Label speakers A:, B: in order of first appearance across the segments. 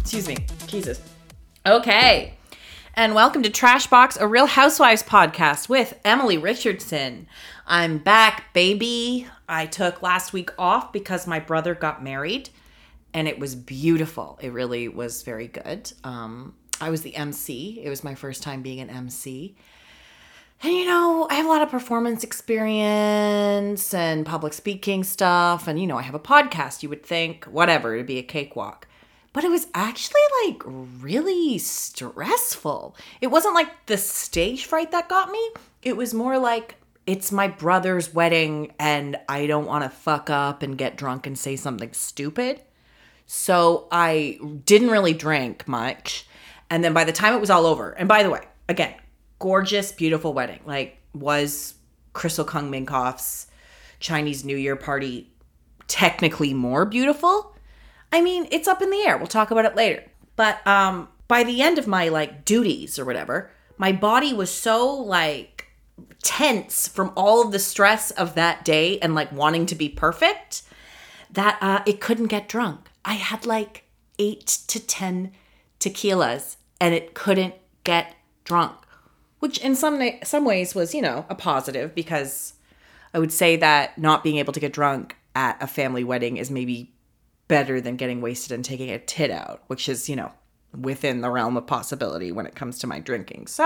A: Excuse me. Jesus. Okay. And welcome to Trashbox, a Real Housewives podcast with Emily Richardson. I'm back, baby. I took last week off because my brother got married and it was beautiful. It really was very good. Um, I was the MC. It was my first time being an MC. And you know, I have a lot of performance experience and public speaking stuff. And you know, I have a podcast, you would think, whatever, it'd be a cakewalk. But it was actually like really stressful. It wasn't like the stage fright that got me, it was more like it's my brother's wedding and I don't want to fuck up and get drunk and say something stupid. So I didn't really drink much. And then by the time it was all over, and by the way, again, gorgeous, beautiful wedding. Like, was Crystal Kung Minkoff's Chinese New Year party technically more beautiful? I mean, it's up in the air. We'll talk about it later. But um by the end of my like duties or whatever, my body was so like tense from all of the stress of that day and like wanting to be perfect that uh it couldn't get drunk. I had like 8 to 10 tequilas and it couldn't get drunk which in some some ways was you know a positive because I would say that not being able to get drunk at a family wedding is maybe better than getting wasted and taking a tit out, which is you know within the realm of possibility when it comes to my drinking. So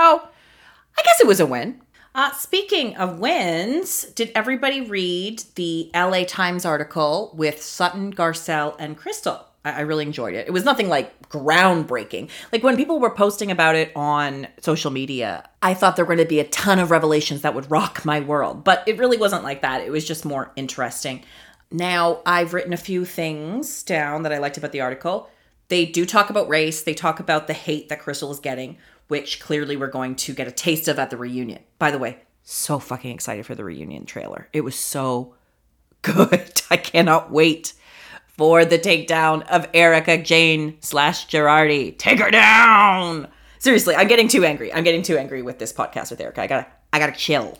A: I guess it was a win. Uh, speaking of wins, did everybody read the LA Times article with Sutton, Garcelle, and Crystal? I, really enjoyed it. It was nothing like groundbreaking. Like when people were posting about it on social media, I thought there were going to be a ton of revelations that would rock my world, but it really wasn't like that. It was just more interesting. Now, I've written a few things down that I liked about the article. They do talk about race, they talk about the hate that Crystal is getting, which clearly we're going to get a taste of at the reunion. By the way, so fucking excited for the reunion trailer. It was so good. I cannot wait for the takedown of Erika Jayne slash Girardi. Take her down. Seriously, I'm getting too angry. I'm getting too angry with this podcast with Erica. I gotta, I gotta chill.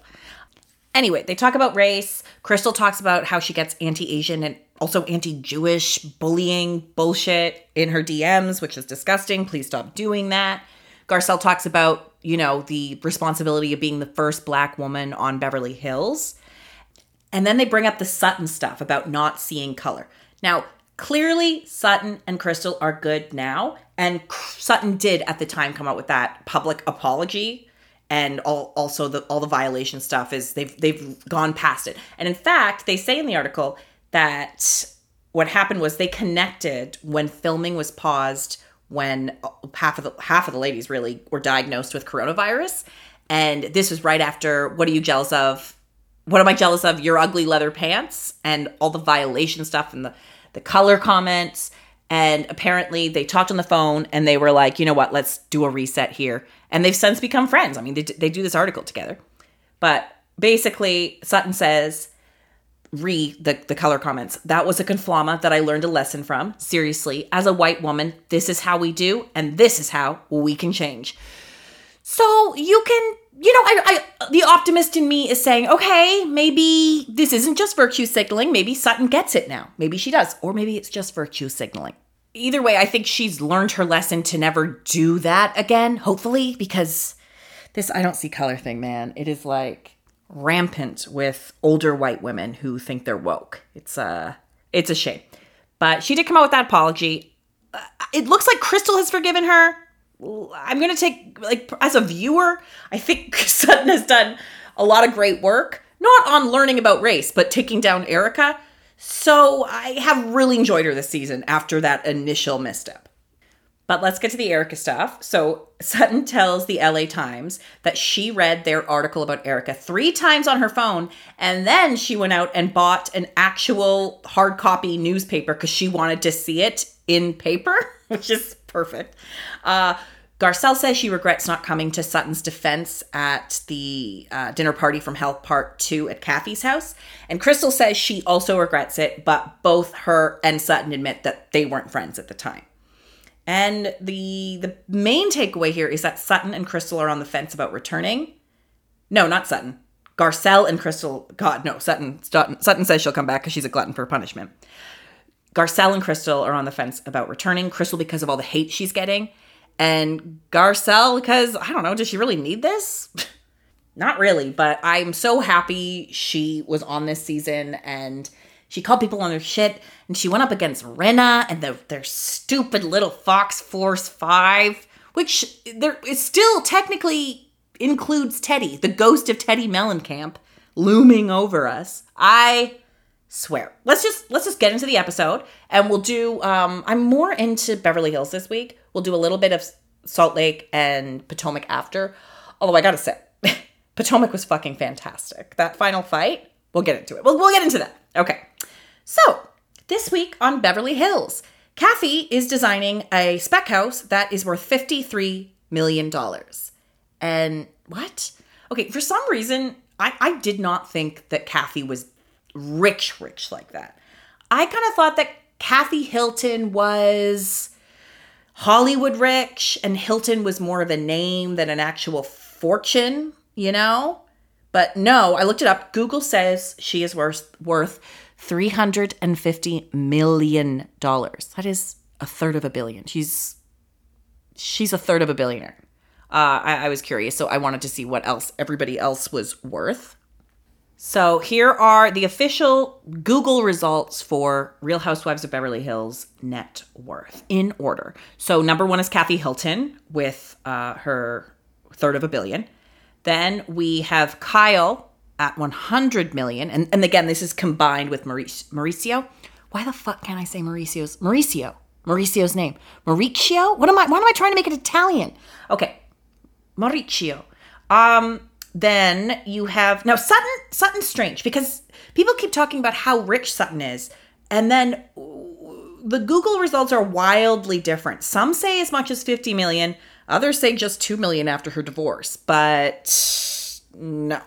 A: Anyway, they talk about race. Crystal talks about how she gets anti-Asian and also anti-Jewish bullying bullshit in her DMs, which is disgusting. Please stop doing that. Garcelle talks about, you know, the responsibility of being the first black woman on Beverly Hills. And then they bring up the Sutton stuff about not seeing color. Now, clearly, Sutton and Crystal are good now. And Sutton did at the time come out with that public apology. And all, also the all the violation stuff is they've they've gone past it. And in fact, they say in the article that what happened was they connected when filming was paused when uh, half of the half of the ladies really were diagnosed with coronavirus and this was right after what are you jealous of what am i jealous of your ugly leather pants and all the violation stuff and the the color comments. And apparently they talked on the phone and they were like, you know what, let's do a reset here. And they've since become friends. I mean, they, they do this article together. But basically, Sutton says, re the, the color comments. That was a conflama that I learned a lesson from. Seriously, as a white woman, this is how we do, and this is how we can change. So you can you know, I, I, the optimist in me is saying, okay, maybe this isn't just virtue signaling. Maybe Sutton gets it now. Maybe she does, or maybe it's just virtue signaling. Either way, I think she's learned her lesson to never do that again. Hopefully, because this I don't see color thing, man. It is like rampant with older white women who think they're woke. It's uh, it's a shame. But she did come out with that apology. Uh, it looks like Crystal has forgiven her. I'm going to take, like, as a viewer, I think Sutton has done a lot of great work, not on learning about race, but taking down Erica. So I have really enjoyed her this season after that initial misstep. But let's get to the Erica stuff. So Sutton tells the LA Times that she read their article about Erica three times on her phone, and then she went out and bought an actual hard copy newspaper because she wanted to see it in paper, which is perfect. Uh, Garcelle says she regrets not coming to Sutton's defense at the uh, dinner party from Hell Part 2 at Kathy's house. And Crystal says she also regrets it, but both her and Sutton admit that they weren't friends at the time. And the the main takeaway here is that Sutton and Crystal are on the fence about returning. No, not Sutton. Garcelle and Crystal, God, no, Sutton, Sutton, Sutton says she'll come back because she's a glutton for punishment. Garcelle and Crystal are on the fence about returning. Crystal because of all the hate she's getting, and Garcelle because I don't know, does she really need this? Not really, but I'm so happy she was on this season and she called people on their shit and she went up against Rinna and the, their stupid little Fox Force 5, which there is still technically includes Teddi, the ghost of Teddi Mellencamp looming over us. I swear. Let's just let's just get into the episode and we'll do um I'm more into Beverly Hills this week. We'll do a little bit of Salt Lake and Potomac after. Although I got to say Potomac was fucking fantastic. That final fight, we'll get into it. We'll, we'll get into that. Okay. So, this week on Beverly Hills, Kathy is designing a spec house that is worth $53 million. And what? Okay, for some reason, I, I did not think that Kathy was rich, rich like that. I kind of thought that Kathy Hilton was Hollywood rich and Hilton was more of a name than an actual fortune you know? But no, I looked it up. Google says she is worth worth $350 million. That is a third of a billion. She's she's a third of a billionaire. Uh, I, I was curious, so I wanted to see what else everybody else was worth. So here are the official Google results for Real Housewives of Beverly Hills net worth in order. So number one is Kathy Hilton with uh, her third of a billion. Then we have Kyle at 100 million. And, and again, this is combined with Mauricio. Mauricio? Why the fuck can't I say Mauricio's? Mauricio. Mauricio's name. Mauricio? What am I, why am I trying to make it Italian? Okay. Mauricio. Um, then you have, now Sutton, Sutton's strange because people keep talking about how rich Sutton is. And then the Google results are wildly different. Some say as much as 50 million. Others say just 2 million after her divorce, but no.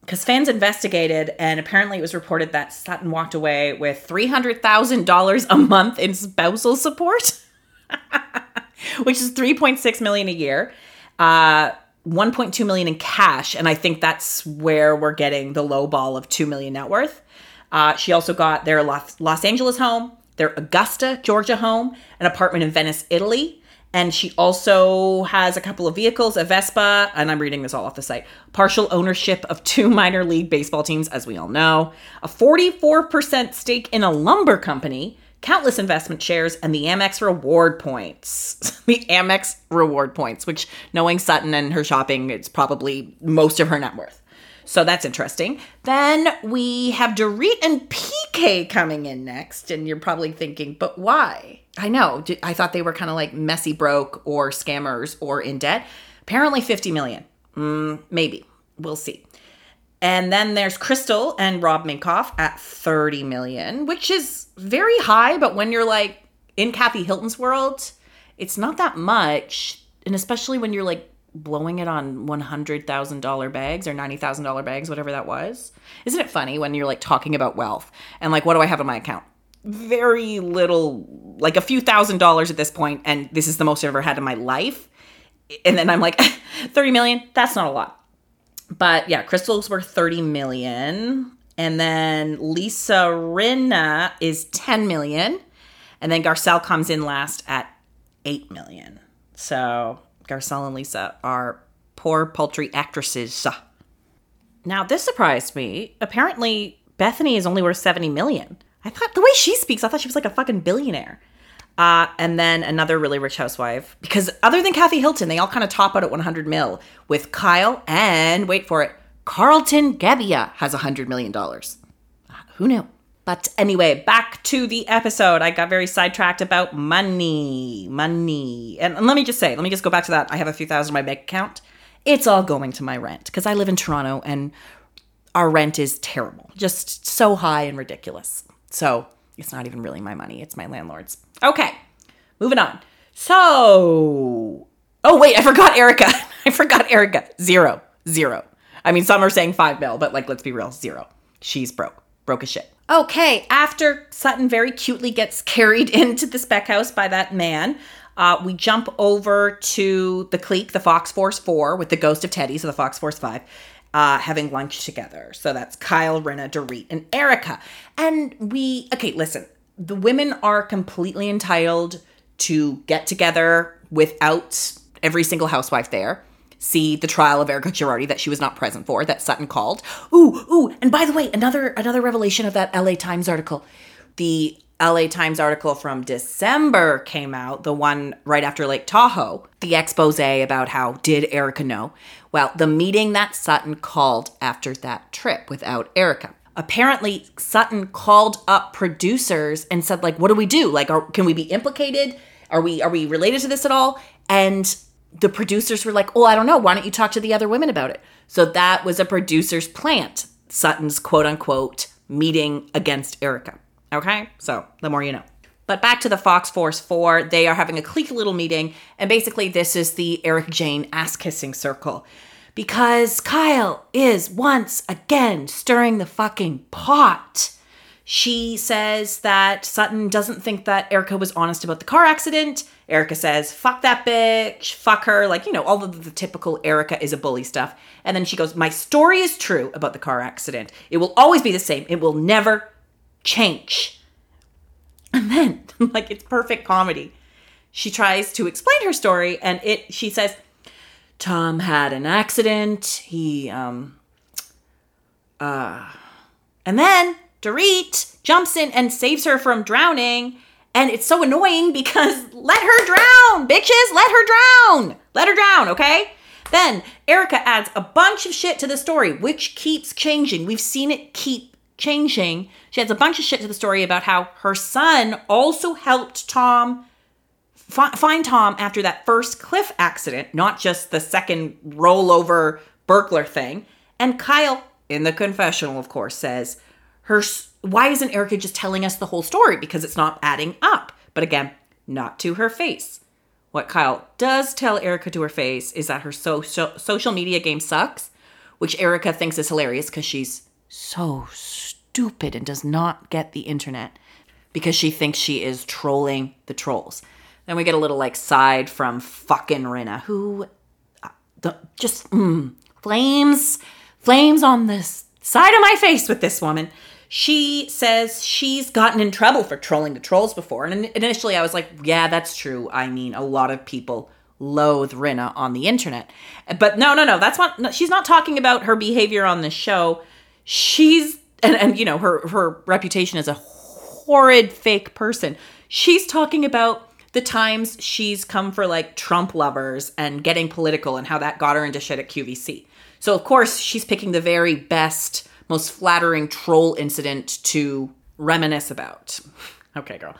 A: Because fans investigated, and apparently it was reported that Sutton walked away with $300,000 a month in spousal support, which is 3.6 million a year. Uh, 1.2 million in cash, and I think that's where we're getting the low ball of 2 million net worth. Uh, she also got their Los, Los Angeles home, their Augusta, Georgia home, an apartment in Venice, Italy, and she also has a couple of vehicles, a Vespa, and I'm reading this all off the site. Partial ownership of two minor league baseball teams, as we all know, a 44% stake in a lumber company, countless investment shares, and the Amex reward points. the Amex reward points, which knowing Sutton and her shopping, it's probably most of her net worth. So that's interesting. Then we have Dorit and PK coming in next, and you're probably thinking, but why? I know. I thought they were kind of like messy broke or scammers or in debt. Apparently 50 million. Mm, maybe. We'll see. And then there's Crystal and Rob Minkoff at 30 million, which is very high, but when you're like in Kathy Hilton's world, it's not that much. And especially when you're like blowing it on $100,000 bags or $90,000 bags, whatever that was. Isn't it funny when you're like talking about wealth and like, what do I have in my account? Very little, like a few thousand dollars at this point, and this is the most I've ever had in my life. And then I'm like, 30 million, that's not a lot. But yeah, Crystal's worth 30 million. And then Lisa Rinna is 10 million. And then Garcelle comes in last at 8 million. So Garcelle and Lisa are poor paltry actresses. Now, this surprised me. Apparently, Bethany is only worth 70 million. I thought the way she speaks, I thought she was like a fucking billionaire. Uh, and then another really rich housewife. Because other than Kathy Hilton, they all kind of top out at 100 mil with Kyle and, wait for it, Carlton Gebbia has $100 million. Who knew? But anyway, back to the episode. I got very sidetracked about money. Money. And let me just say, let me just go back to that. I have a few thousand in my bank account. It's all going to my rent because I live in Toronto and our rent is terrible. Just so high and ridiculous. So it's not even really my money, it's my landlord's. Okay, moving on. So, oh, wait, I forgot Erica. I forgot Erica. Zero. Zero. I mean, some are saying five mil, but like, let's be real, zero. She's broke. Broke as shit. Okay, after Sutton very cutely gets carried into the spec house by that man, uh, we jump over to the clique, the Fox Force 4, with the ghost of Teddi, so the Fox Force 5, uh, having lunch together. So that's Kyle, Rinna, Dorit, and Erica. And we, okay, listen, the women are completely entitled to get together without every single housewife there. See the trial of Erica Girardi that she was not present for, that Sutton called. Ooh, ooh, and by the way, another another revelation of that LA Times article. The LA Times article from December came out, the one right after Lake Tahoe, the expose about how did Erica know? Well, the meeting that Sutton called after that trip without Erica. apparently Sutton called up producers and said like what do we do? Like are, can we be implicated? Are we are we related to this at all? And the producers were like oh I don't know. Why don't you talk to the other women about it? So that was a producer's plant Sutton's quote unquote meeting against Erika okay so the more you know but back to the Fox Force 4, they are having a cliquey little meeting, and basically, this is the Erika Jayne ass kissing circle because Kyle is once again stirring the fucking pot. She says that Sutton doesn't think that Erica was honest about the car accident. Erica says, fuck that bitch, fuck her, like, you know, all of the typical Erica is a bully stuff. And then she goes, My story is true about the car accident. It will always be the same, it will never change. And then, like, it's perfect comedy. She tries to explain her story, and it, she says, Tom had an accident. He, um, uh, and then Dorit jumps in and saves her from drowning. And it's so annoying because let her drown, bitches, let her drown. Let her drown, okay? Then Erica adds a bunch of shit to the story, which keeps changing. We've seen it keep changing. She adds a bunch of shit to the story about how her son also helped Tom find Tom after that first cliff accident, not just the second rollover burglar thing. And Kyle, in the confessional, of course, says, "Her why isn't Erica just telling us the whole story? Because it's not adding up." But again, not to her face. What Kyle does tell Erica to her face is that her so- so- social media game sucks, which Erica thinks is hilarious because she's so stupid and does not get the internet because she thinks she is trolling the trolls. Then we get a little like side from fucking Rinna, who uh, the, just mm, flames, flames on this side of my face with this woman. She says she's gotten in trouble for trolling the trolls before. And initially I was like, yeah, that's true. I mean, a lot of people loathe Rinna on the internet. But no, no, no, that's not, she's not talking about her behavior on the show. She's, and, and you know, her, her reputation as a horrid fake person. She's talking about the times she's come for like Trump lovers and getting political and how that got her into shit at QVC. So, of course, she's picking the very best, most flattering troll incident to reminisce about. okay, girl.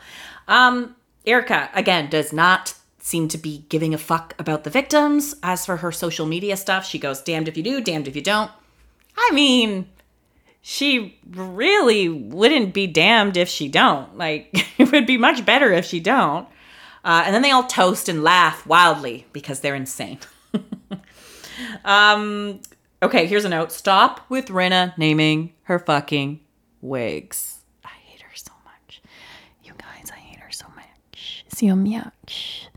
A: Um, Erika, again, does not seem to be giving a fuck about the victims. As for her social media stuff, she goes, damned if you do, damned if you don't. I mean, she really wouldn't be damned if she don't. Like, it would be much better if she don't. Uh, and then they all toast and laugh wildly because they're insane. um, okay, here's a note. Stop with Rinna naming her fucking wigs. I hate her so much. You guys, I hate her so much. So much.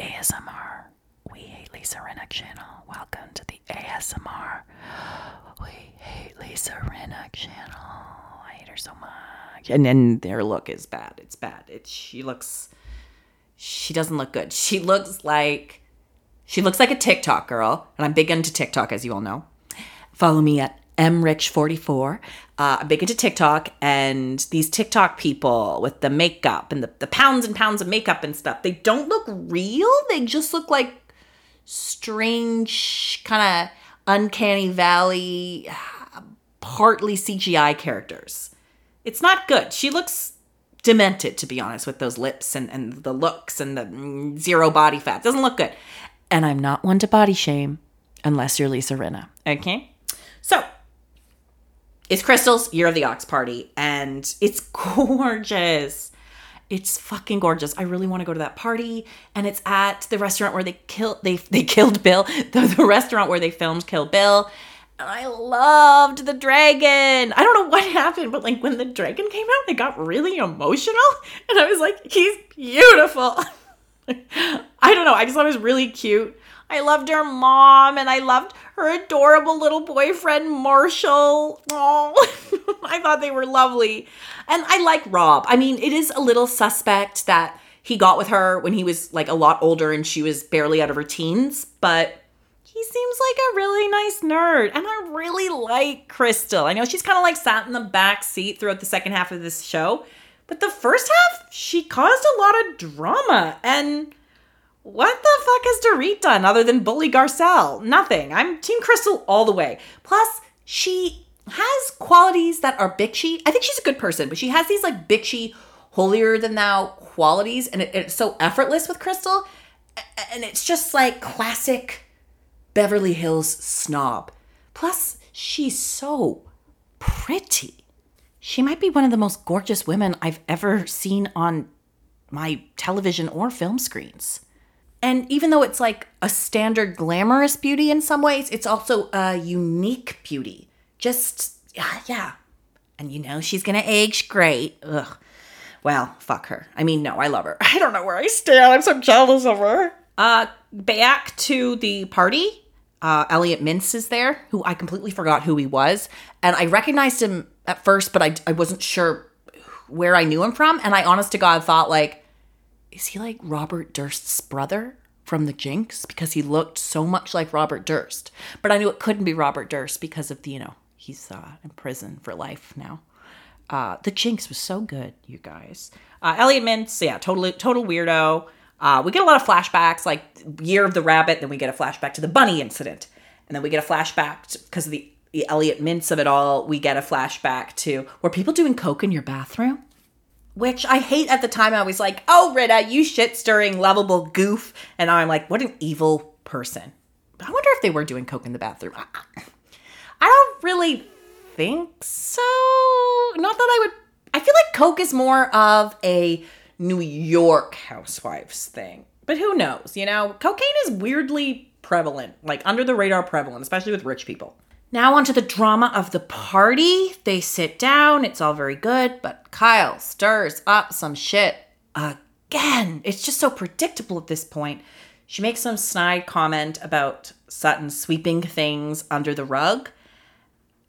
A: ASMR. We hate Lisa Rinna channel. Welcome to the ASMR. Lisa Rinna channel. I hate her so much. And then their look is bad. It's bad. It she looks she doesn't look good. She looks like she looks like a TikTok girl, and I'm big into TikTok, as you all know. Follow me at mrich44. Uh, I'm big into TikTok, and these TikTok people with the makeup and the, the pounds and pounds of makeup and stuff, they don't look real. They just look like strange, kind of uncanny valley, partly CGI characters. It's not good. She looks demented, to be honest, with those lips and, and the looks and the mm, zero body fat. Doesn't look good. And I'm not one to body shame unless you're Lisa Rinna. Okay? So, it's Crystal's Year of the Ox party, and it's gorgeous. It's fucking gorgeous. I really want to go to that party, and it's at the restaurant where they killed they they killed Bill, the, the restaurant where they filmed Kill Bill, and I loved the dragon. I don't know what happened, but like when the dragon came out, I got really emotional. And I was like, he's beautiful. I don't know. I just thought it was really cute. I loved her mom and I loved her adorable little boyfriend, Marshall. Oh, I thought they were lovely. And I like Rob. I mean, it is a little suspect that he got with her when he was like a lot older and she was barely out of her teens, but he seems like a really nice nerd. And I really like Crystal. I know she's kind of like sat in the back seat throughout the second half of this show, but the first half, she caused a lot of drama. And what the fuck has Dorit done other than bully Garcelle? Nothing. I'm Team Crystal all the way. Plus, she has qualities that are bitchy. I think she's a good person, but she has these like bitchy, holier than thou qualities, and it, it's so effortless with Crystal. And it's just like classic Beverly Hills snob. Plus, she's so pretty. She might be one of the most gorgeous women I've ever seen on my television or film screens. And even though it's like a standard glamorous beauty in some ways, it's also a unique beauty. Just, yeah, yeah. And you know, she's gonna age great. Ugh. Well, fuck her. I mean, no, I love her. I don't know where I stand. I'm so jealous of her. Uh, back to the party. Uh, Elliot Mintz is there, who I completely forgot who he was. And I recognized him at first, but I, I wasn't sure where I knew him from. And I, honest to God, thought, like, is he like Robert Durst's brother from the Jinx? Because he looked so much like Robert Durst. But I knew it couldn't be Robert Durst because of the, you know, he's uh, in prison for life now. Uh, the Jinx was so good, you guys. Uh, Elliot Mintz, yeah, totally, total weirdo. Uh, we get a lot of flashbacks, like Year of the Rabbit, then we get a flashback to the bunny incident, and then we get a flashback because of the, the Elliot Mintz of it all. We get a flashback to were people doing coke in your bathroom? which I hate at the time. I was like, oh, Rita, you shit stirring, lovable goof. And I'm like, what an evil person. But I wonder if they were doing coke in the bathroom. I, I don't really think so. Not that I would. I feel like coke is more of a New York housewives thing. But who knows? You know, cocaine is weirdly prevalent, like under the radar prevalent, especially with rich people. Now, onto the drama of the party. They sit down, it's all very good, but Kyle stirs up some shit again. It's just so predictable at this point. She makes some snide comment about Sutton sweeping things under the rug,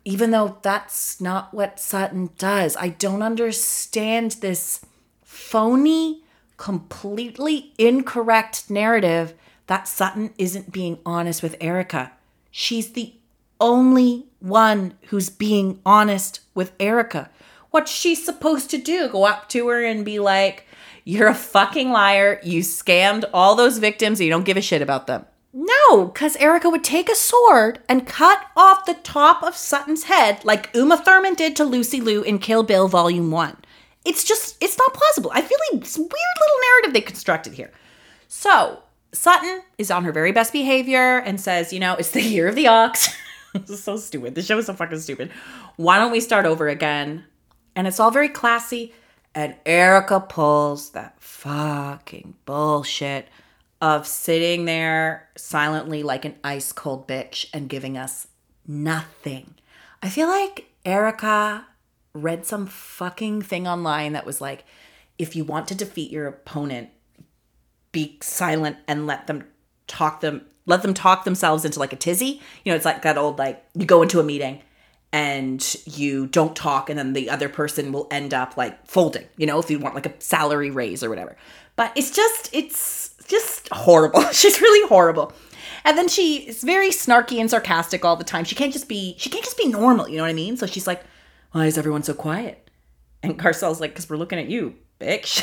A: even though that's not what Sutton does. I don't understand this phony, completely incorrect narrative that Sutton isn't being honest with Erica. She's the only one who's being honest with Erica. What's she supposed to do? Go up to her and be like, You're a fucking liar. You scammed all those victims you don't give a shit about them. No, because Erica would take a sword and cut off the top of Sutton's head like Uma Thurman did to Lucy Liu in Kill Bill Volume 1. It's just, it's not plausible. I feel like a weird little narrative they constructed here. So, Sutton is on her very best behavior and says, you know, it's the year of the ox. this is so stupid. The show is so fucking stupid. Why don't we start over again? And it's all very classy. And Erica pulls that fucking bullshit of sitting there silently like an ice cold bitch and giving us nothing. I feel like Erika read some fucking thing online that was like, if you want to defeat your opponent, be silent and let them talk them let them talk themselves into like a tizzy. You know, it's like that old like you go into a meeting and you don't talk and then the other person will end up like folding, you know, if you want like a salary raise or whatever. But it's just it's just horrible. She's really horrible. And then she is very snarky and sarcastic all the time. She can't just be she can't just be normal, you know what I mean? So she's like, "Why is everyone so quiet?" And Garcelle's like, "Cuz we're looking at you, bitch.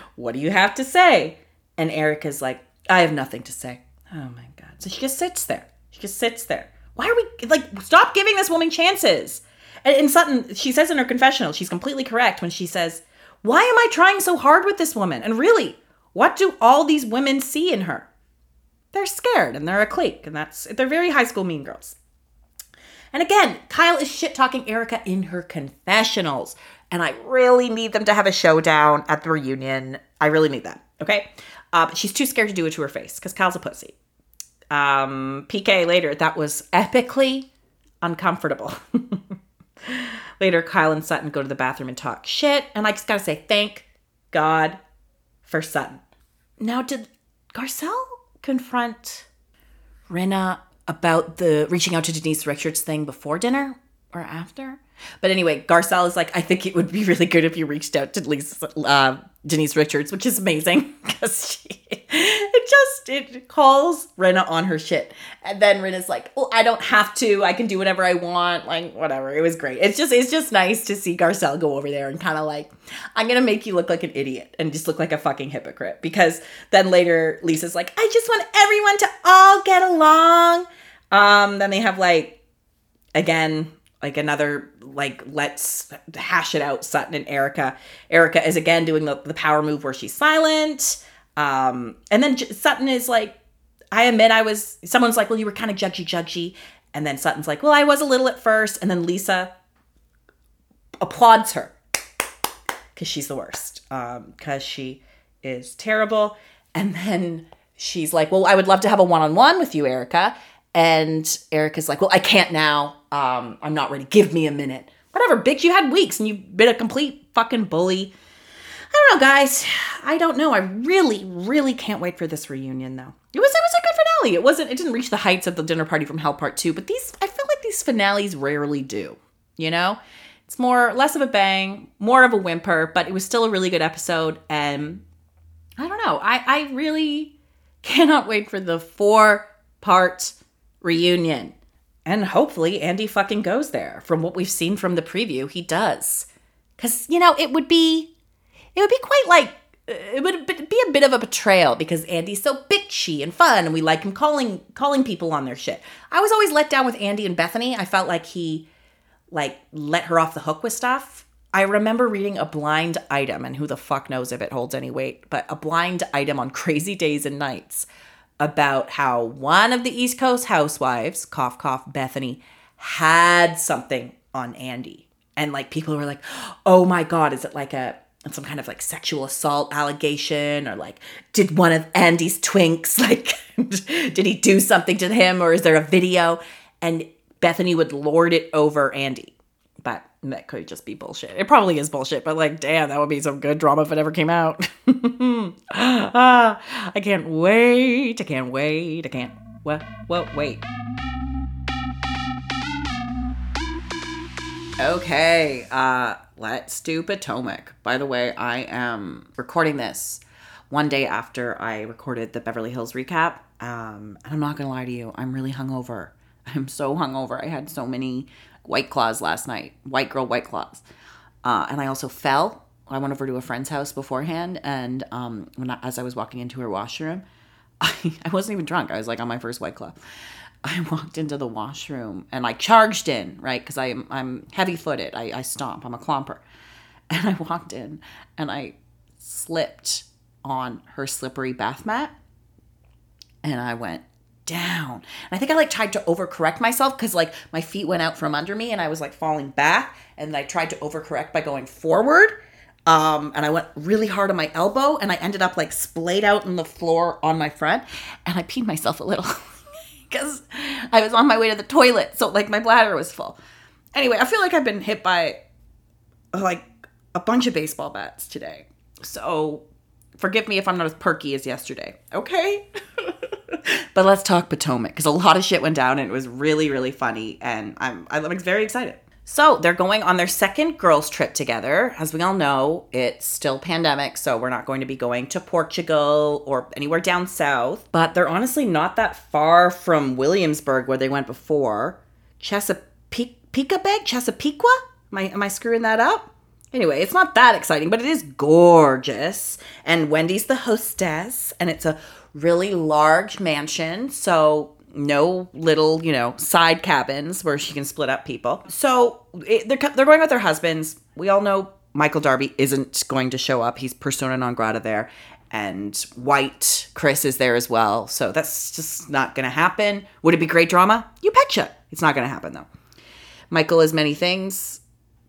A: what do you have to say?" And Erica's like, "I have nothing to say." Oh my god. So she just sits there. She just sits there. Why are we like stop giving this woman chances? And, and Sutton, she says in her confessional, she's completely correct when she says, "Why am I trying so hard with this woman?" And really, what do all these women see in her? They're scared and they're a clique, and that's they're very high school mean girls. And again, Kyle is shit talking Erica in her confessionals. And I really need them to have a showdown at the reunion. I really need that. Okay. Uh, she's too scared to do it to her face because Kyle's a pussy um, PK later, that was epically uncomfortable. later, Kyle and Sutton go to the bathroom and talk shit. And I just gotta say, thank God for Sutton. Now, did Garcelle confront Rinna about the reaching out to Denise Richards thing before dinner or after. But anyway, Garcelle is like, I think it would be really good if you reached out to Lisa, uh, Denise Richards, which is amazing because she it just it calls Rinna on her shit, and then Rinna's like, "Well, I don't have to. I can do whatever I want. Like whatever." It was great. It's just it's just nice to see Garcelle go over there and kind of like, "I'm gonna make you look like an idiot and just look like a fucking hypocrite." Because then later Lisa's like, "I just want everyone to all get along." Um, then they have like again like another like let's hash it out sutton and Erica. Erica is again doing the, the power move where she's silent. Um and then J- sutton is like i admit i was someone's like well you were kind of judgy judgy. And then sutton's like well i was a little at first. And then lisa applauds her. Because she's the worst. Um because she is terrible. And then she's like well i would love to have a one-on-one with you Erica. and Erica's like well i can't now um, I'm not ready. Give me a minute. Whatever, bitch, you had weeks and you've been a complete fucking bully. I don't know, guys. I don't know. I really, really can't wait for this reunion though. It was it was a good finale. It wasn't it didn't reach the heights of the dinner party from Hell Part 2, but these I feel like these finales rarely do. You know? It's more less of a bang, more of a whimper, but it was still a really good episode and I don't know. I I really cannot wait for the four part reunion. And hopefully Andy fucking goes there. From what we've seen from the preview, he does. Cuz you know, it would be it would be quite like uh, it would be a bit of a betrayal because Andy's so bitchy and fun and we like him calling calling people on their shit. I was always let down with Andy and Bethany. I felt like he like let her off the hook with stuff. I remember reading a blind item and who the fuck knows if it holds any weight, but a blind item on Crazy Days and Nights about how one of the East Coast housewives, cough cough Bethany, had something on Andy. And like people were like, "Oh my god, is it like a some kind of like sexual assault allegation or like did one of Andy's twinks like did he do something to him or is there a video?" And Bethany would lord it over Andy. That could just be bullshit. It probably is bullshit, but like, damn, that would be some good drama if it ever came out. ah, I can't wait. I can't wait. I can't. What? What? Wait. Okay, uh, let's do Potomac. By the way, I am recording this one day after I recorded the Beverly Hills recap. Um, and I'm not gonna lie to you, I'm really hungover. I'm so hungover. I had so many White Claws last night, White Girl White Claws. Uh, and I also fell. I went over to a friend's house beforehand, and um, when I, as I was walking into her washroom, I, I wasn't even drunk. I was like on my first White Claw. I walked into the washroom and I charged in, right? Because I'm I'm heavy footed. I, I stomp. I'm a clomper. And I walked in and I slipped on her slippery bath mat. And I went down. And I think I like tried to overcorrect myself because like my feet went out from under me and I was like falling back. And I tried to overcorrect by going forward. Um, and I went really hard on my elbow and I ended up like splayed out in the floor on my front. And I peed myself a little because I was on my way to the toilet. So like my bladder was full. Anyway, I feel like I've been hit by like a bunch of baseball bats today. So forgive me if I'm not as perky as yesterday. Okay? but let's talk Potomac because a lot of shit went down and it was really really funny and I'm I'm very excited. So they're going on their second girls trip together. As we all know, it's still pandemic, so we're not going to be going to Portugal or anywhere down south. But they're honestly not that far from Williamsburg where they went before. Chesapeake, Bay, Chesapeake? Am I, am I screwing that up? Anyway, it's not that exciting, but it is gorgeous. And Wendy's the hostess, and it's a really large mansion. So no little, you know, side cabins where she can split up people. So it, they're they're going with their husbands. We all know Michael Darby isn't going to show up. He's persona non grata there, and White Chris is there as well. So that's just not going to happen. Would it be great drama? You betcha. It's not going to happen though. Michael is many things,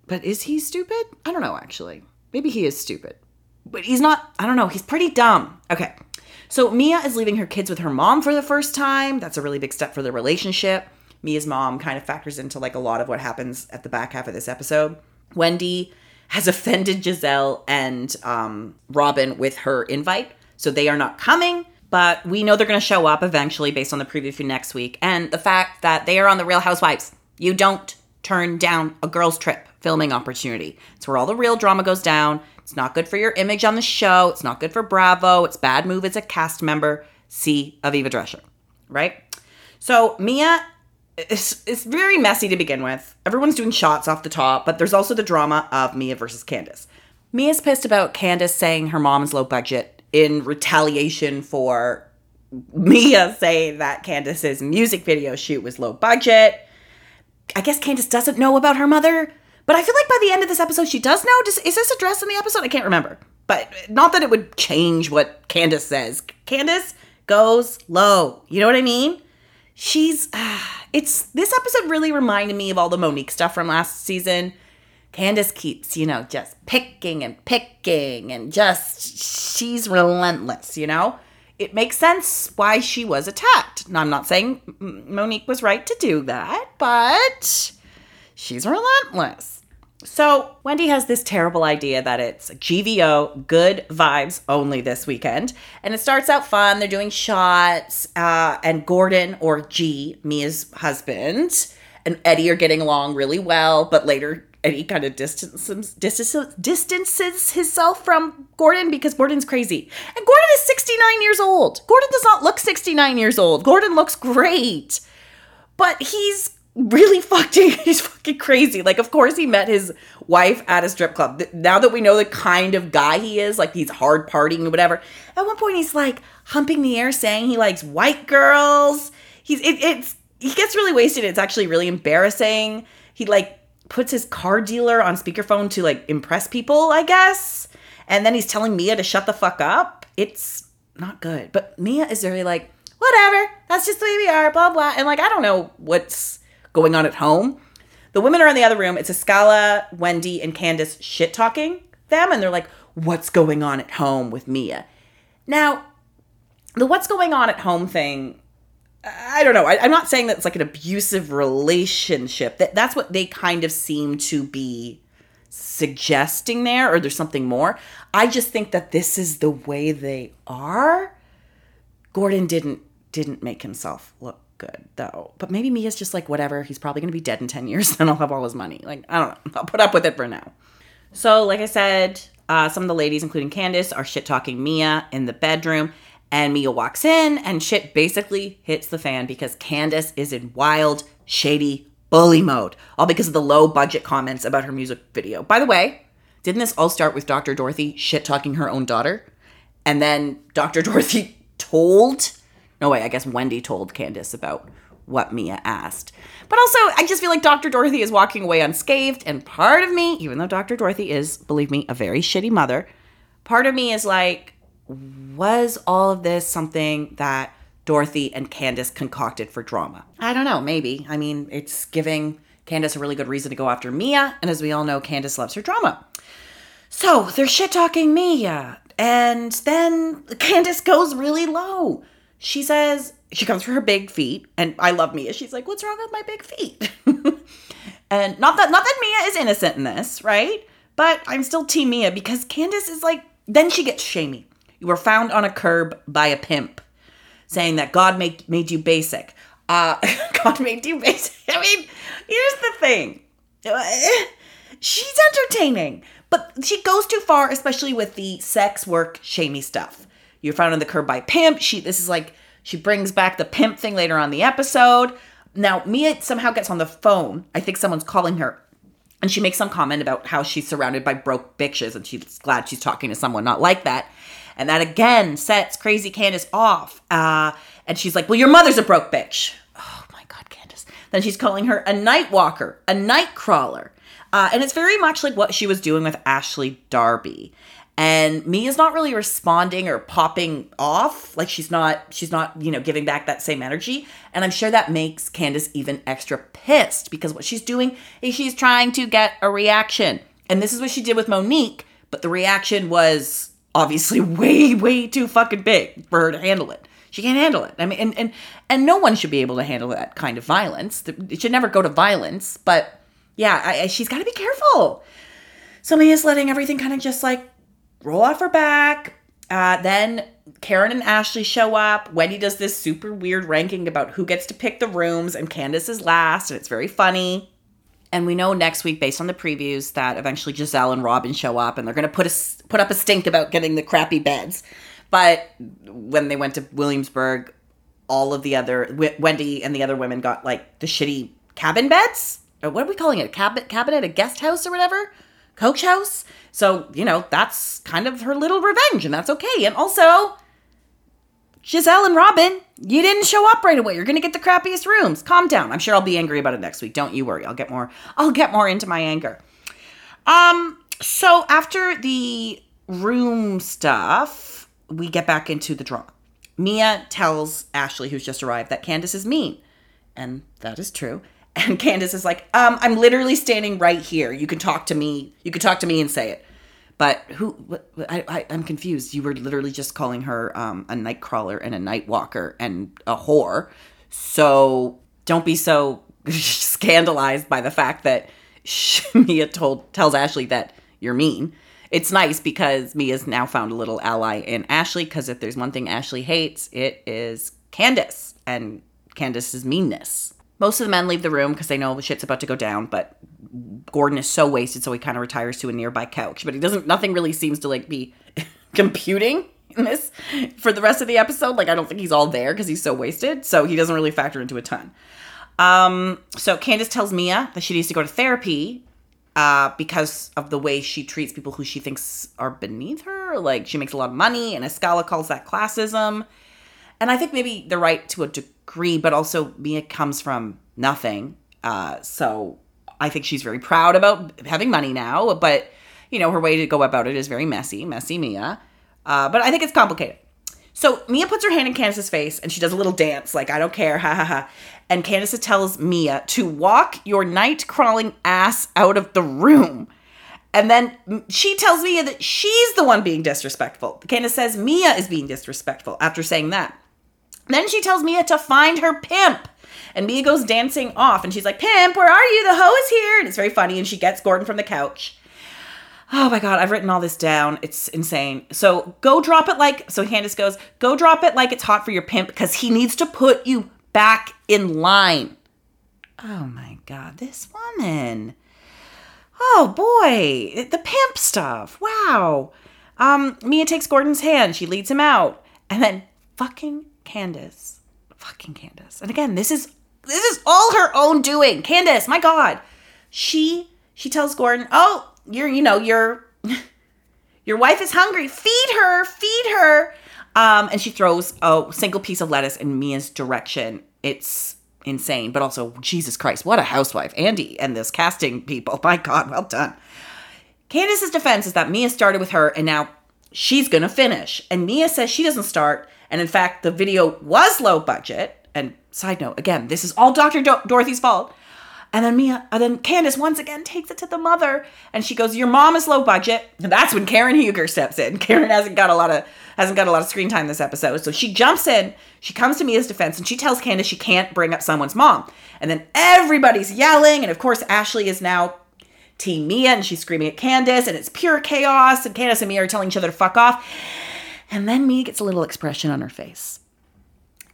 A: but is he stupid? I don't know actually. Maybe he is stupid. But he's not, I don't know, he's pretty dumb. Okay. So Mia is leaving her kids with her mom for the first time. That's a really big step for the relationship. Mia's mom kind of factors into like a lot of what happens at the back half of this episode. Wendy has offended Gizelle and um, Robin with her invite, so they are not coming. but we know they're going to show up eventually based on the preview for next week. And the fact that they are on The Real Housewives. You don't turn down a girls' trip filming opportunity. It's where all the real drama goes down. It's not good for your image on the show. It's not good for Bravo. It's bad move as a cast member. See Aviva Drescher, right? So Mia it's, it's very messy to begin with. Everyone's doing shots off the top, but there's also the drama of Mia versus Candiace. Mia's pissed about Candiace saying her mom's low budget in retaliation for Mia saying that Candiace's music video shoot was low budget. I guess Candiace doesn't know about her mother, but I feel like by the end of this episode she does know. Does, is this addressed in the episode? I can't remember. But not that it would change what Candiace says. Candiace goes low. You know what I mean? she's uh, it's this episode really reminded me of all the Monique stuff from last season. Candiace keeps, you know, just picking and picking and just she's relentless, you know? It makes sense why she was attacked. Now, I'm not saying Monique was right to do that, but she's relentless. So Wendy has this terrible idea that it's GVO, good vibes only this weekend. And it starts out fun. They're doing shots, uh, and Gordon, or G, Mia's husband, and Eddie are getting along really well, but later Eddie kind of distances, distances, distances himself from Gordon because Gordon's crazy. And Gordon is 69 years old. Gordon does not look 69 years old. Gordon looks great. But he's really fucking he's fucking crazy. Like of course he met his wife at a strip club. Now that we know the kind of guy he is, like he's hard partying or whatever. At one point he's like humping the air saying he likes white girls. He's it, it's he gets really wasted. It's actually really embarrassing. He like puts his car dealer on speakerphone to like impress people, I guess. And then he's telling Mia to shut the fuck up. It's not good. But Mia is very like, whatever, that's just the way we are, blah blah. And like I don't know what's going on at home. The women are in the other room. It's Escala, Wendy, and Candiace shit talking them, and they're like, What's going on at home with Mia? Now, the what's going on at home thing, I don't know. I, am not saying that it's like an abusive relationship. That that's what they kind of seem to be suggesting there, or there's something more. I just think that this is the way they are. Gordon didn't didn't make himself look good though. But maybe Mia's just like, whatever, he's probably gonna be dead in 10 years, then I'll have all his money. Like, I don't know. I'll put up with it for now. So, like I said, uh, some of the ladies, including Candiace, are shit talking Mia in the bedroom. And Mia walks in, and shit basically hits the fan because Candiace is in wild, shady bully mode, all because of the low budget comments about her music video. By the way, didn't this all start with Dr. Dorothy shit talking her own daughter? And then Dr. Dorothy told no way, I guess Wendy told Candiace about what Mia asked. But also, I just feel like Dr. Dorothy is walking away unscathed, and part of me, even though Dr. Dorothy is, believe me, a very shitty mother, part of me is like, was all of this something that Dorothy and Candiace concocted for drama? I don't know, maybe. I mean, it's giving Candiace a really good reason to go after Mia, and as we all know, Candiace loves her drama. So they're shit talking Mia, and then Candiace goes really low she says she comes for her big feet, and I love Mia. She's like, "What's wrong with my big feet?" and not that not that Mia is innocent in this, right? But I'm still Team Mia because Candiace is like. Then she gets shamey. You were found on a curb by a pimp, saying that God made made you basic. Uh, God made you basic. I mean, here's the thing. She's entertaining, but she goes too far, especially with the sex work shamey stuff. You're found on the curb by pimp. She this is like she brings back the pimp thing later on the episode. Now Mia somehow gets on the phone. I think someone's calling her. And she makes some comment about how she's surrounded by broke bitches and she's glad she's talking to someone not like that. And that again sets crazy Candiace off. Uh, and she's like, Well, your mother's a broke bitch. Oh my God, Candiace. Then she's calling her a night walker, a night crawler. Uh, and it's very much like what she was doing with Ashley Darby and Mia's not really responding or popping off. Like she's not she's not you know giving back that same energy. And I'm sure that makes Candiace even extra pissed because what she's doing is she's trying to get a reaction. And this is what she did with Monique but the reaction was obviously way way too fucking big for her to handle it. She can't handle it. I mean and and and no one should be able to handle that kind of violence. It should never go to violence but yeah I, I, she's got to be careful. So Mia's letting everything kind of just like roll off her back. Uh, then Karen and Ashley show up. Wendy does this super weird ranking about who gets to pick the rooms, and Candiace is last, and it's very funny. And we know next week, based on the previews, that eventually Gizelle and Robin show up, and they're going to put a put up a stink about getting the crappy beds. But when they went to Williamsburg, all of the other w- Wendy and the other women got like the shitty cabin beds. Or what are we calling it? A cabin, cabinet, a guest house, or whatever, coach house. So you know that's kind of her little revenge, and that's okay. And also, Gizelle and Robin, you didn't show up right away. You're gonna get the crappiest rooms. Calm down. I'm sure I'll be angry about it next week. Don't you worry. I'll get more. I'll get more into my anger. Um. So after the room stuff, we get back into the drama. Mia tells Ashley, who's just arrived, that Candiace is mean, and that is true. And Candiace is like, um, I'm literally standing right here. You can talk to me. You can talk to me and say it. But who? What, I, I, I'm confused. You were literally just calling her um, a night crawler and a night walker and a whore. So don't be so scandalized by the fact that Mia told tells Ashley that you're mean. It's nice because Mia's now found a little ally in Ashley. Because if there's one thing Ashley hates, it is Candiace and Candiace's meanness. Most of the men leave the room because they know the shit's about to go down, but Gordon is so wasted, so he kind of retires to a nearby couch. But he doesn't. Nothing really seems to like be computing in this for the rest of the episode. Like I don't think he's all there because he's so wasted, so he doesn't really factor into a ton. Um, so Candiace tells Mia that she needs to go to therapy uh, because of the way she treats people who she thinks are beneath her. Like she makes a lot of money, and Escala calls that classism. And I think maybe they're right to a degree, but also Mia comes from nothing. Uh, so I think she's very proud about having money now, but you know, her way to go about it is very messy, messy Mia. Uh, but I think it's complicated. So Mia puts her hand in Candiace's face and she does a little dance, like, I don't care, ha ha ha. And Candiace tells Mia to walk your night crawling ass out of the room. And then she tells Mia that she's the one being disrespectful. Candiace says Mia is being disrespectful after saying that. Then she tells Mia to find her pimp. And Mia goes dancing off and she's like, Pimp, where are you? The hoe is here. And it's very funny. And she gets Gordon from the couch. Oh my God, I've written all this down. It's insane. So go drop it like, so Candiace goes, go drop it like it's hot for your pimp because he needs to put you back in line. Oh my God, this woman. Oh boy, the pimp stuff. Wow. Um, Mia takes Gordon's hand. She leads him out. And then fucking Candiace. Fucking Candiace. And again, this is this is all her own doing. Candiace, my God. She she tells Gordon, Oh, you're, you know, your your wife is hungry. Feed her, feed her. Um, and she throws a single piece of lettuce in Mia's direction. It's insane, but also Jesus Christ, what a housewife. Andy and this casting people. My God, well done. Candiace's defense is that Mia started with her and now she's gonna finish. And Mia says she doesn't start. And in fact, the video was low budget. And side note, again, this is all Dr. Do- Dorothy's fault. And then Mia, and then Candiace once again takes it to the mother, and she goes, "Your mom is low budget." And that's when Karen Huger steps in. Karen hasn't got a lot of hasn't got a lot of screen time this episode, so she jumps in. She comes to Mia's defense, and she tells Candiace she can't bring up someone's mom. And then everybody's yelling, and of course Ashley is now Team Mia, and she's screaming at Candiace, and it's pure chaos. And Candiace and Mia are telling each other to fuck off. And then Mia gets a little expression on her face,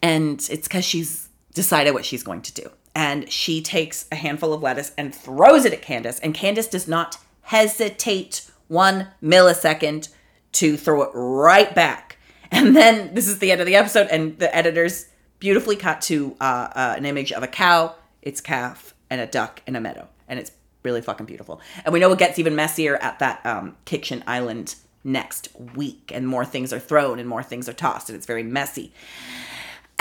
A: and it's because she's decided what she's going to do and she takes a handful of lettuce and throws it at Candiace. And Candiace does not hesitate one millisecond to throw it right back. And then this is the end of the episode, and the editors beautifully cut to uh, uh, an image of a cow, its calf, and a duck in a meadow. And it's really fucking beautiful. And we know it gets even messier at that um, Kitchen Island next week, and more things are thrown and more things are tossed, and it's very messy.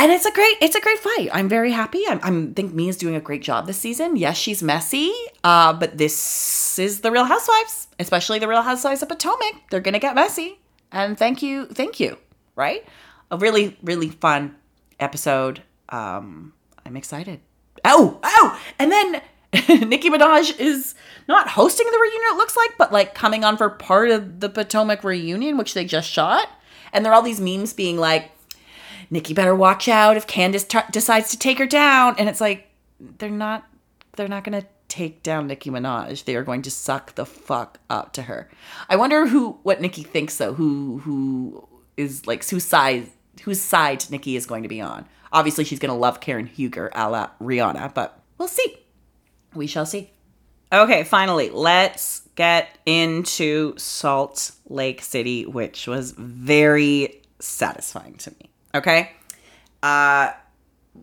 A: And it's a great it's a great fight. I'm very happy. I'm, I'm think mia's doing a great job this season. Yes she's messy uh, but this is the real housewives especially the real housewives of potomac. They're gonna get messy. And thank you thank you right? A really really fun episode. Um i'm excited. Oh oh and then Nicki Minaj is not hosting the reunion, it looks like, but like coming on for part of the Potomac reunion, which they just shot. And there are all these memes being like, Nicki better watch out if Candiace t- decides to take her down. And it's like, they're not, they're not going to take down Nicki Minaj. They are going to suck the fuck up to her. I wonder who, what Nicki thinks though, who, who, is like whose side whose side Nicki is going to be on. Obviously, she's going to love Karen Huger a la Rihanna, but we'll see. We shall see. Okay, finally, let's get into Salt Lake City, which was very satisfying to me. Okay. Uh,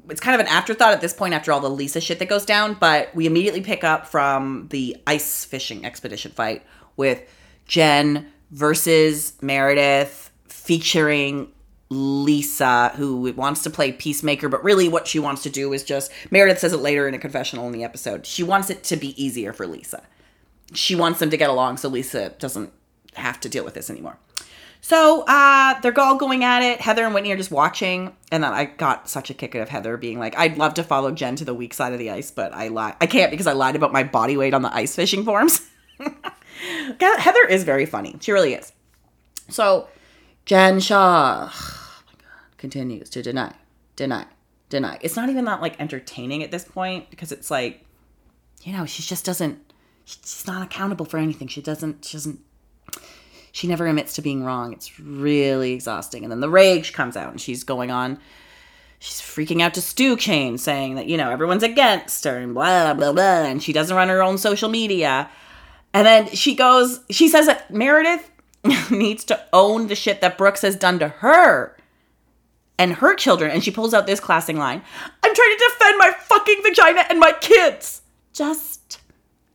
A: it's kind of an afterthought at this point after all the Lisa shit that goes down, but we immediately pick up from the ice fishing expedition fight with Jen versus Meredith featuring Lisa, who wants to play peacemaker, but really what she wants to do is just Meredith says it later in a confessional in the episode. She wants it to be easier for Lisa. She wants them to get along so Lisa doesn't have to deal with this anymore. So uh, they're all going at it. Heather and Whitney are just watching, and then I got such a kick out of Heather being like, "I'd love to follow Jen to the weak side of the ice, but I lie. I can't because I lied about my body weight on the ice fishing forms." Heather is very funny. She really is. So Jen Shah oh continues to deny, deny, deny. It's not even that like entertaining at this point because it's like, you know, she just doesn't. She's not accountable for anything. She doesn't. She doesn't she never admits to being wrong. It's really exhausting. And then the rage comes out and she's going on. She's freaking out to Stu Kane, saying that, you know, everyone's against her and blah, blah, blah. And she doesn't run her own social media. And then she goes, she says that Meredith needs to own the shit that Brooks has done to her and her children. And she pulls out this classing line I'm trying to defend my fucking vagina and my kids. Just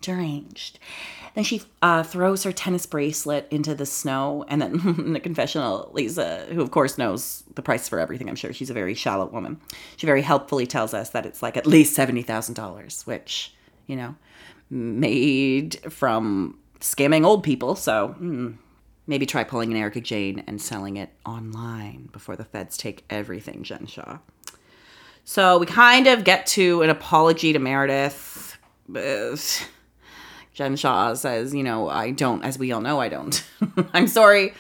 A: deranged. Then she uh, throws her tennis bracelet into the snow. And then in the confessional, Lisa, who of course knows the price for everything, I'm sure she's a very shallow woman, she very helpfully tells us that it's like at least $70,000, which, you know, made from scamming old people. So hmm, maybe try pulling an Erika Jayne and selling it online before the feds take everything, Jen Shah. So we kind of get to an apology to Meredith. Jen Shah says, you know, I don't, as we all know, I don't. I'm sorry.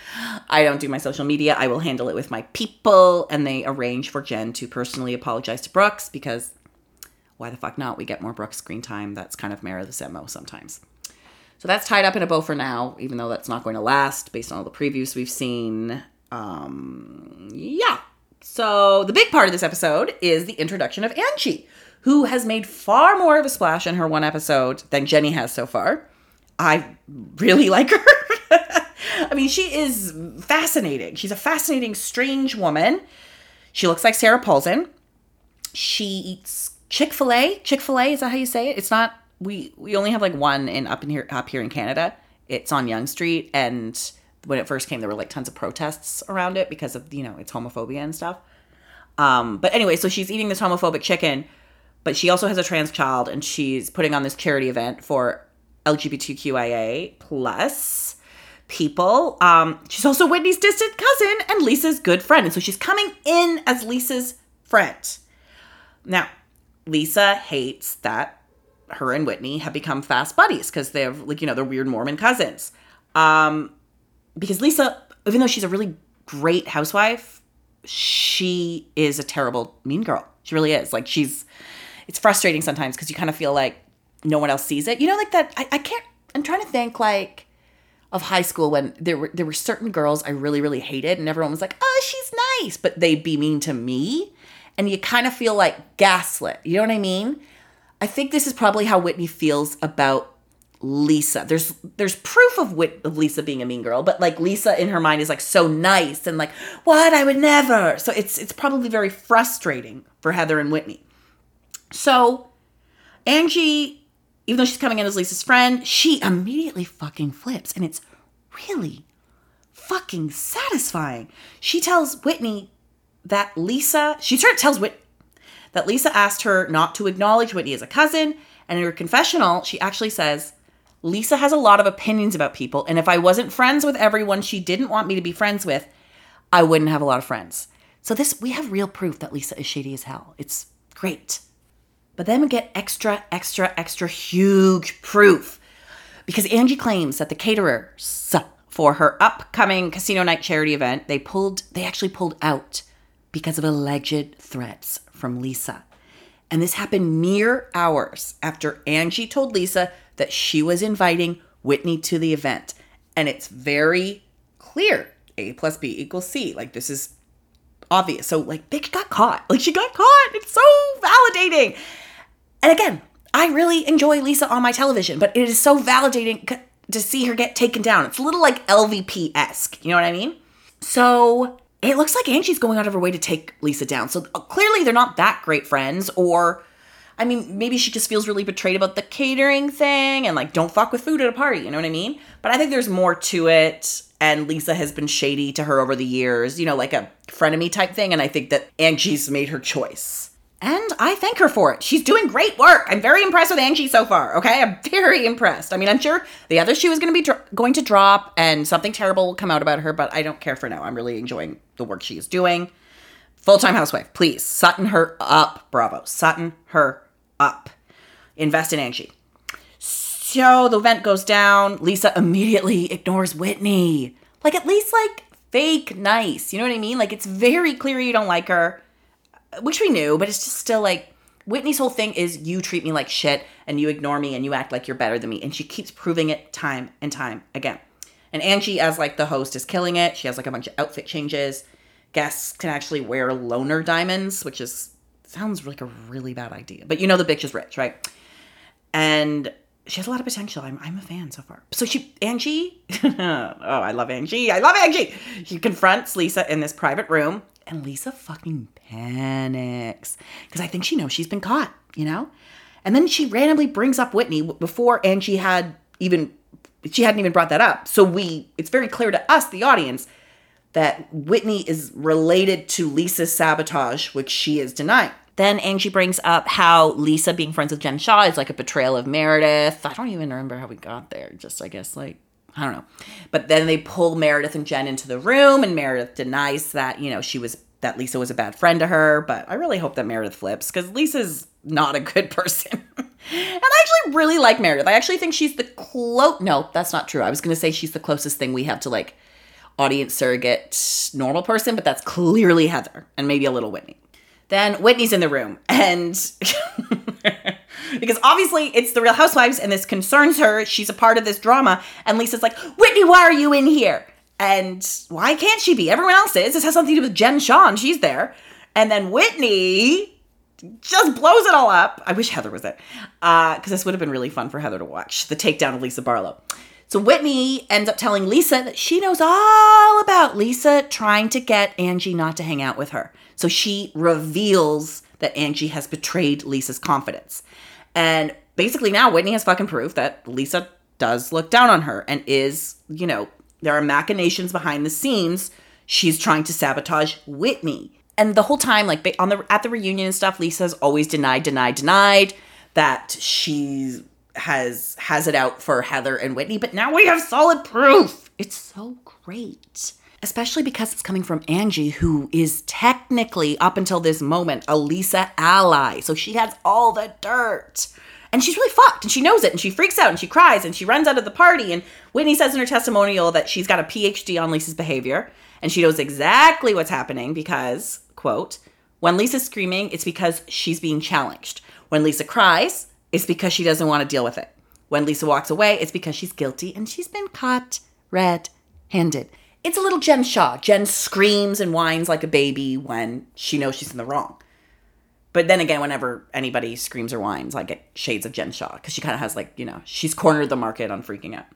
A: I don't do my social media. I will handle it with my people. And they arrange for Jen to personally apologize to Brooks because why the fuck not? We get more Brooks screen time. That's kind of Meredith's MO sometimes. So that's tied up in a bow for now, even though that's not going to last based on all the previews we've seen. Um, yeah. So the big part of this episode is the introduction of Angie who has made far more of a splash in her one episode than Jenny has so far. I really like her. I mean, she is fascinating. She's a fascinating, strange woman. She looks like Sarah Paulson. She eats Chick Fil A. Chick Fil A is that how you say it? It's not. We we only have like one in up in here up here in Canada. It's on Yonge Street, and when it first came, there were like tons of protests around it because of you know its homophobia and stuff. Um, but anyway, so she's eating this homophobic chicken but she also has a trans child and she's putting on this charity event for LGBTQIA plus people. Um, she's also Whitney's distant cousin and Lisa's good friend. And so she's coming in as Lisa's friend. Now, Lisa hates that her and Whitney have become fast buddies because they're like, you know, they're weird Mormon cousins. Um, because Lisa, even though she's a really great housewife, she is a terrible mean girl. She really is. Like she's it's frustrating sometimes because you kind of feel like no one else sees it. You know, like that. I, I can't. I'm trying to think like of high school when there were there were certain girls I really really hated, and everyone was like, "Oh, she's nice," but they'd be mean to me, and you kind of feel like gaslit. You know what I mean? I think this is probably how Whitney feels about Lisa. There's there's proof of Whit of Lisa being a mean girl, but like Lisa in her mind is like so nice and like what I would never. So it's it's probably very frustrating for Heather and Whitney. So Angie, even though she's coming in as Lisa's friend, she immediately fucking flips. And it's really fucking satisfying. She tells Whitney that Lisa, she sort of tells Whitney that Lisa asked her not to acknowledge Whitney as a cousin. And in her confessional, she actually says, Lisa has a lot of opinions about people. And if I wasn't friends with everyone she didn't want me to be friends with, I wouldn't have a lot of friends. So this, we have real proof that Lisa is shady as hell. It's great. But then we get extra, extra, extra huge proof because Angie claims that the caterers for her upcoming casino night charity event they pulled they actually pulled out because of alleged threats from Lisa. And this happened mere hours after Angie told Lisa that she was inviting Whitney to the event. And it's very clear A plus B equals C. Like this is obvious. So like bitch got caught. Like she got caught. It's so validating. And again, I really enjoy Lisa on my television, but it is so validating to see her get taken down. It's a little like LVP esque. You know what I mean? So it looks like Angie's going out of her way to take Lisa down. So uh, clearly they're not that great friends, or I mean, maybe she just feels really betrayed about the catering thing and like don't fuck with food at a party. You know what I mean? But I think there's more to it. And Lisa has been shady to her over the years, you know, like a frenemy type thing. And I think that Angie's made her choice. And I thank her for it. She's doing great work. I'm very impressed with Angie so far. Okay, I'm very impressed. I mean, I'm sure the other shoe is going to be dro- going to drop, and something terrible will come out about her. But I don't care for now. I'm really enjoying the work she is doing. Full time housewife, please. Sutton her up. Bravo. Sutton her up. Invest in Angie. So the event goes down. Lisa immediately ignores Whitney. Like, at least, like, fake nice. You know what I mean? Like, it's very clear you don't like her which we knew, but it's just still like Whitney's whole thing is you treat me like shit and you ignore me and you act like you're better than me. And she keeps proving it time and time again. And Angie, as like the host, is killing it. She has like a bunch of outfit changes. Guests can actually wear loaner diamonds, which is sounds like a really bad idea. But you know the bitch is rich, right? And she has a lot of potential. I'm, I'm a fan so far. So she, Angie, oh, I love Angie. I love Angie. She confronts Lisa in this private room and Lisa fucking panics because I think she knows she's been caught, you know? And then she randomly brings up Whitney before Angie had even, she hadn't even brought that up. So we, it's very clear to us, the audience, that Whitney is related to Lisa's sabotage, which she is denying. Then Angie brings up how Lisa being friends with Jen Shah is like a betrayal of Meredith. I don't even remember how we got there. Just, I guess, like I don't know. But then they pull Meredith and Jen into the room, and Meredith denies that, you know, she was that Lisa was a bad friend to her. But I really hope that Meredith flips because Lisa's not a good person. and I actually really like Meredith. I actually think she's the close. No, that's not true. I was going to say she's the closest thing we have to like audience surrogate normal person, but that's clearly Heather and maybe a little Whitney. Then Whitney's in the room and. because obviously it's the Real Housewives and this concerns her. She's a part of this drama. And Lisa's like, Whitney, why are you in here? And why can't she be? Everyone else is. This has something to do with Jen Shah. she's there. And then Whitney just blows it all up. I wish Heather was there. Because uh, this would have been really fun for Heather to watch the takedown of Lisa Barlow. So Whitney ends up telling Lisa that she knows all about Lisa trying to get Angie not to hang out with her. So she reveals that Angie has betrayed Lisa's confidence. And basically now Whitney has fucking proof that Lisa does look down on her and is, you know, there are machinations behind the scenes. She's trying to sabotage Whitney. And the whole time, like on the at the reunion and stuff, Lisa's always denied, denied, denied that she has has it out for Heather and Whitney. But now we have solid proof. It's so great especially because it's coming from Angie, who is technically, up until this moment, a Lisa ally. So she has all the dirt. And she's really fucked and she knows it and she freaks out and she cries and she runs out of the party. And Whitney says in her testimonial that she's got a PhD on Lisa's behavior and she knows exactly what's happening because, quote, when Lisa's screaming, it's because she's being challenged. When Lisa cries, it's because she doesn't want to deal with it. When Lisa walks away, it's because she's guilty and she's been caught red handed. It's a little Jen Shah. Jen screams and whines like a baby when she knows she's in the wrong. But then again, whenever anybody screams or whines, I get shades of Jen Shah because she kind of has like, you know, she's cornered the market on freaking out.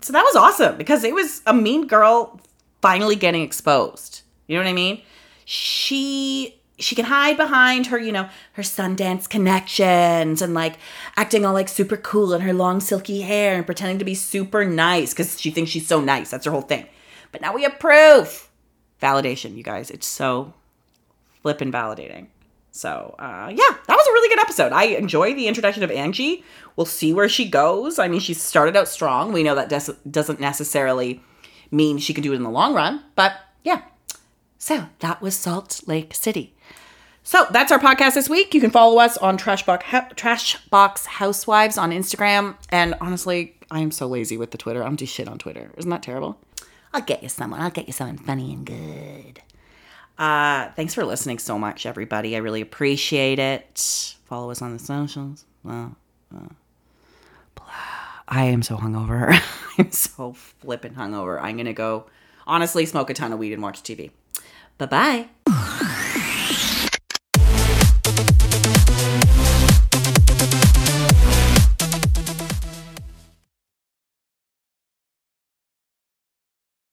A: So that was awesome because it was a mean girl finally getting exposed. You know what I mean? She she can hide behind her, you know, her Sundance connections and like acting all like super cool in her long silky hair and pretending to be super nice because she thinks she's so nice. That's her whole thing. But now we have proof. Validation, you guys. It's so flippin' validating. So, uh, yeah, that was a really good episode. I enjoy the introduction of Angie. We'll see where she goes. I mean, she started out strong. We know that des- doesn't necessarily mean she can do it in the long run, but yeah. So, that was Salt Lake City. So, that's our podcast this week. You can follow us on Trashbox, Trashbox Housewives on Instagram. And honestly, I am so lazy with the Twitter. I'm just shit on Twitter. Isn't that terrible? I'll get you someone. I'll get you something funny and good. Uh, thanks for listening so much, everybody. I really appreciate it. Follow us on the socials. Well, I am so hungover. I'm so flippin' hungover. I'm gonna go honestly, smoke a ton of weed and watch TV. Bye bye.